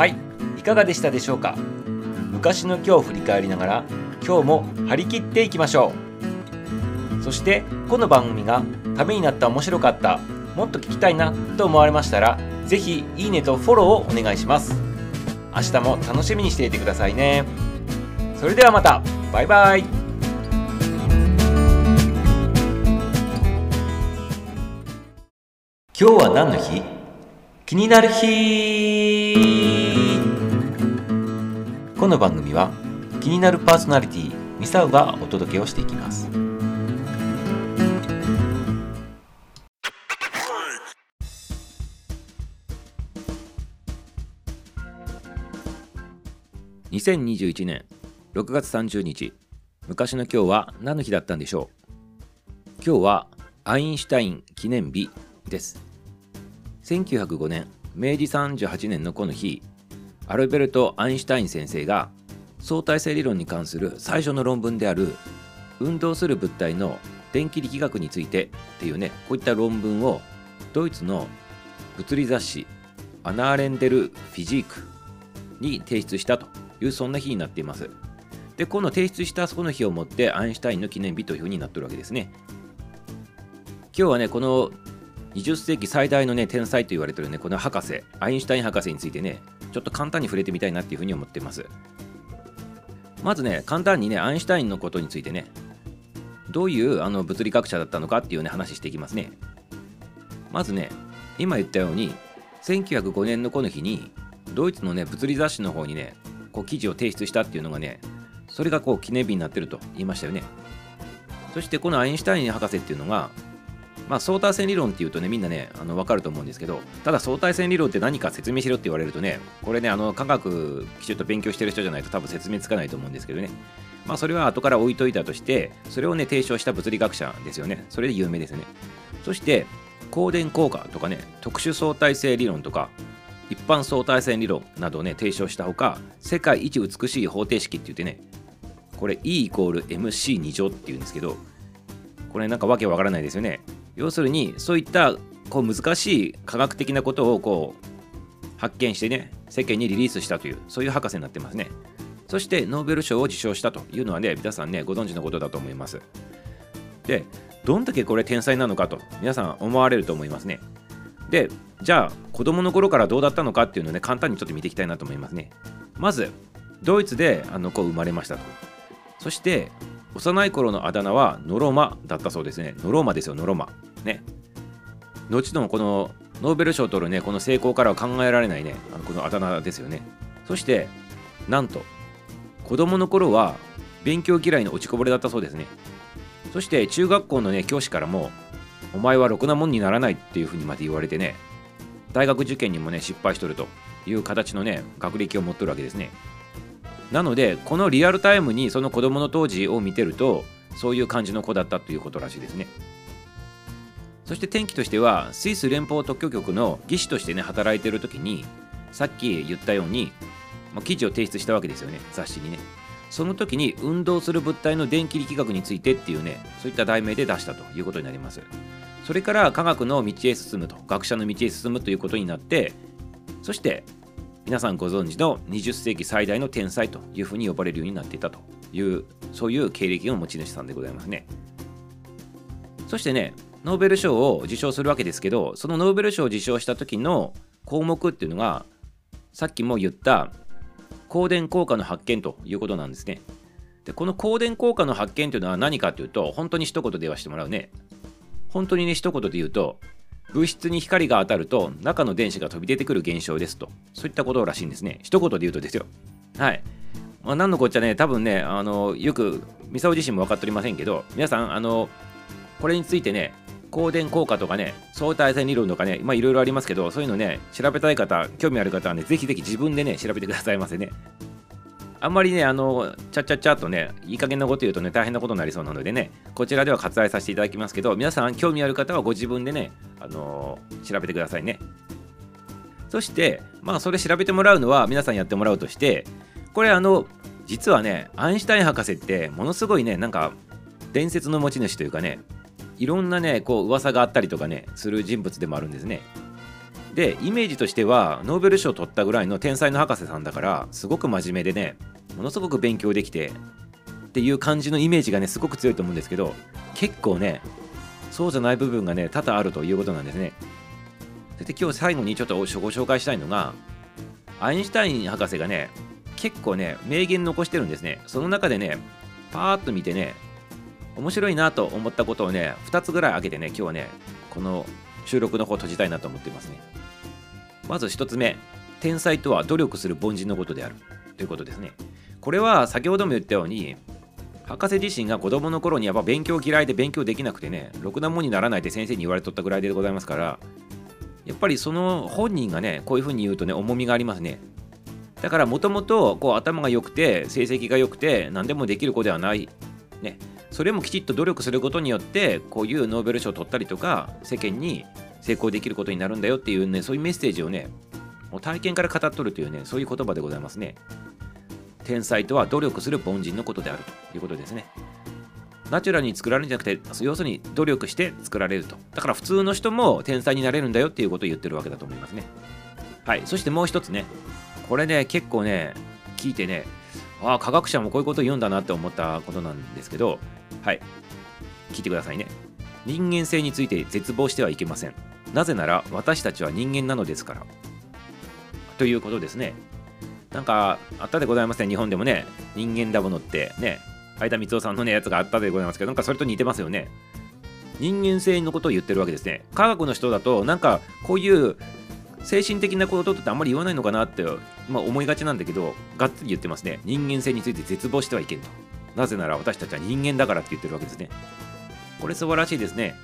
はい。いかがでしたでしょうか？昔の今日を振り返りながら今日も張り切っていきましょう。そしてこの番組がためになった面白かったもっと聞きたいなと思われましたら是非いいねとフォローをお願いします。明日も楽しみにしていてくださいね。それではまた。バイバイ。今日は何の日？気になる日。の番組は気になるパーソナリティミサウがお届けをしていきます。2021年6月30日昔の今日は何の日だったんでしょう？今日はアインシュタイン記念日です。1905年明治38年のこの日アルベルト・アインシュタイン先生が相対性理論に関する最初の論文である運動する物体の電気力学についてっていうねこういった論文をドイツの物理雑誌アナーレンデル・フィジークに提出したというそんな日になっています。でこの提出したそこの日をもってアインシュタインの記念日というふうになってるわけですね。今日はねこの20世紀最大のね天才と言われてるねこの博士アインシュタイン博士についてねちょっと簡単に触れてみたいなっていうふうに思っています。まずね簡単にねアインシュタインのことについてねどういうあの物理学者だったのかっていうね話していきますね。まずね今言ったように1905年のこの日にドイツのね物理雑誌の方にねこう記事を提出したっていうのがねそれがこう記念日になってると言いましたよね。そしてこのアインシュタイン博士っていうのがまあ、相対性理論っていうとねみんなねあの分かると思うんですけどただ相対性理論って何か説明しろって言われるとねこれねあの科学きちっと勉強してる人じゃないと多分説明つかないと思うんですけどね。まあそれは後から置いといたとしてそれをね提唱した物理学者ですよね。それで有名ですね。そして光電効果とかね特殊相対性理論とか一般相対性理論などをね提唱したほか世界一美しい方程式って言ってねこれ E イコール MC2 乗っていうんですけどこれなんかわけわからないですよね。要するにそういったこう難しい科学的なことをこう発見してね世間にリリースしたというそういう博士になってますね。そしてノーベル賞を受賞したというのはね皆さんねご存知のことだと思います。でどんだけこれ天才なのかと皆さん思われると思いますね。でじゃあ子供の頃からどうだったのかっていうのをね簡単にちょっと見ていきたいなと思いますね。まずドイツであの子生まれましたと。そして幼い頃のあだ名はノロマだったそうですね。ノロマですよ、ノロマ。ね。後のこのノーベル賞を取るね、この成功からは考えられないね、あのこのあだ名ですよね。そして、なんと、子供の頃は勉強嫌いの落ちこぼれだったそうですね。そして中学校のね、教師からも、お前はろくなもんにならないっていうふうにまで言われてね、大学受験にもね、失敗しとるという形のね、学歴を持っとるわけですね。なのでこのリアルタイムにその子供の当時を見てるとそういう感じの子だったということらしいですね。そして転機としてはスイス連邦特許局の技師としてね働いてる時にさっき言ったように、まあ、記事を提出したわけですよね雑誌にね。その時に運動する物体の電気力学についてっていうねそういった題名で出したということになります。それから科学の道へ進むと学者の道へ進むということになってそして皆さんご存知の20世紀最大の天才というふうに呼ばれるようになっていたというそういう経歴の持ち主さんでございますね。そしてねノーベル賞を受賞するわけですけどそのノーベル賞を受賞した時の項目っていうのがさっきも言った光電効果の発見ということなんですね。でこの光電効果の発見というのは何かというと本当に一言で言わせてもらうね。本当にね一言で言うと物質に光が当たると中の電子が飛び出てくる現象ですと。そういったことらしいんですね。一言で言うとですよ。はい、まあ、何のこっちゃね。多分ねあのよくミサオ自身も分かっておりませんけど皆さんあのこれについてね光電効果とかね相対性理論とかねまあいろいろありますけどそういうのね調べたい方興味ある方はねぜひぜひ自分でね調べてくださいませね。あんまりね、あの、ちゃちゃっちゃとね、いい加減なこと言うとね、大変なことになりそうなのでね、こちらでは割愛させていただきますけど、皆さん興味ある方はご自分でね、あの調べてくださいね。そして、まあ、それ調べてもらうのは皆さんやってもらうとして、これあの、実はね、アインシュタイン博士ってものすごいね、なんか、伝説の持ち主というかね、いろんなね、こう、噂があったりとかね、する人物でもあるんですね。でイメージとしてはノーベル賞を取ったぐらいの天才の博士さんだからすごく真面目でねものすごく勉強できてっていう感じのイメージがねすごく強いと思うんですけど結構ねそうじゃない部分がね多々あるということなんですね。で今日最後にちょっとご紹介したいのがアインシュタイン博士がね結構ね名言残してるんですね。その中でねパーッと見てね面白いなと思ったことをね2つぐらい挙げてね今日はねこの収録の方閉じたいなと思っていますね。まず1つ目天才とは努力する凡人のことである。ということですね。これは先ほども言ったように博士自身が子供の頃にやっぱ勉強嫌いで勉強できなくてねろくなもんにならないって先生に言われとったぐらいでございますからやっぱりその本人がねこういうふうに言うとね重みがありますね。だからもともと頭が良くて成績が良くて何でもできる子ではない。ね。それもきちっと努力することによってこういうノーベル賞を取ったりとか世間に成功できることになるんだよっていうねそういうメッセージをねもう体験から語っとるというねそういう言葉でございますね。天才とは努力する凡人のことであるということですね。ナチュラルに作られるんじゃなくて要するに努力して作られると。だから普通の人も天才になれるんだよっていうことを言ってるわけだと思いますね。はい。そしてもう一つねこれね結構ね聞いてねああ科学者もこういうこと言うんだなって思ったことなんですけどはい。聞いてくださいね。人間性について絶望してはいけません。なぜなら私たちは人間なのですから。ということですね。なんかあったでございますね。日本でもね人間だものってね相田光夫さんのねやつがあったでございますけどなんかそれと似てますよね。人間性のことを言ってるわけですね。科学の人だとなんかこういう精神的なことってあんまり言わないのかなって、まあ、思いがちなんだけどがっつり言ってますね。人間性について絶望してはいけんと。なぜなら私たちは人間だからって言ってるわけですね。これ素晴らしいですね。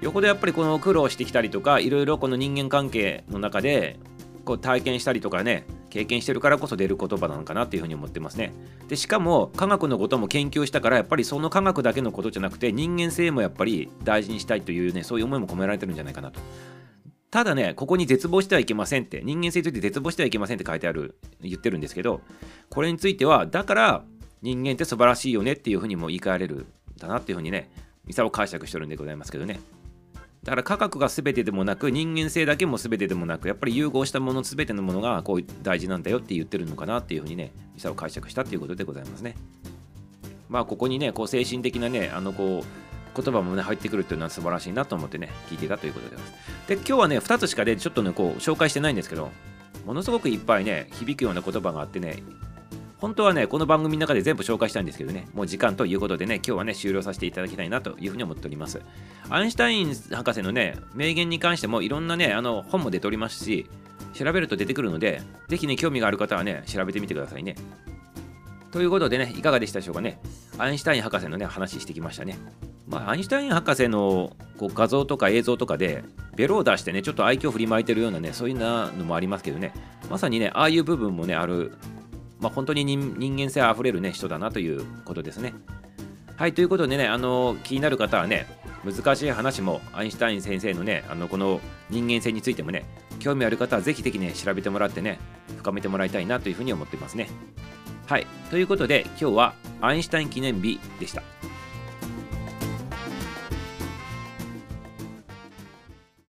横でやっぱりこの苦労してきたりとかいろいろこの人間関係の中でこう体験したりとかね経験してるからこそ出る言葉なのかなっていうふうに思ってますね。でしかも科学のことも研究したからやっぱりその科学だけのことじゃなくて人間性もやっぱり大事にしたいというねそういう思いも込められてるんじゃないかなと。ただねここに絶望してはいけませんって人間性について絶望してはいけませんって書いてある言ってるんですけどこれについてはだから人間って素晴らしいよねっていうふうにも言い換えられるんだなっていうふうにねミサを解釈してるんでございますけどね。だから科学が全てでもなく人間性だけも全てでもなくやっぱり融合したもの全てのものがこう大事なんだよって言ってるのかなっていうふうにねミサを解釈したっていうことでございますね。まあここにねこう精神的なねあのこう言葉もね入ってくるっていうのは素晴らしいなと思ってね聞いてたということでございます。で今日はね2つしかでちょっとねこう紹介してないんですけどものすごくいっぱいね響くような言葉があってね本当はね、この番組の中で全部紹介したいんですけどね、もう時間ということでね、今日はね、終了させていただきたいなというふうに思っております。アインシュタイン博士のね、名言に関してもいろんなね、あの本も出ておりますし、調べると出てくるので、ぜひね、興味がある方はね、調べてみてくださいね。ということでね、いかがでしたでしょうかね。アインシュタイン博士のね、話してきましたね。まあ、アインシュタイン博士のこう画像とか映像とかで、ベロを出してね、ちょっと愛嬌振りまいてるようなね、そういうのもありますけどね、まさにね、ああいう部分もね、あるまあ、本当に人間性あふれる、ね、人だなということですね。はい、ということでね、あの気になる方はね、難しい話もアインシュタイン先生のね、あのこの人間性についてもね、興味ある方はぜひぜひね、調べてもらってね、深めてもらいたいなというふうに思っていますね。はい、ということで今日はアインシュタイン記念日でした。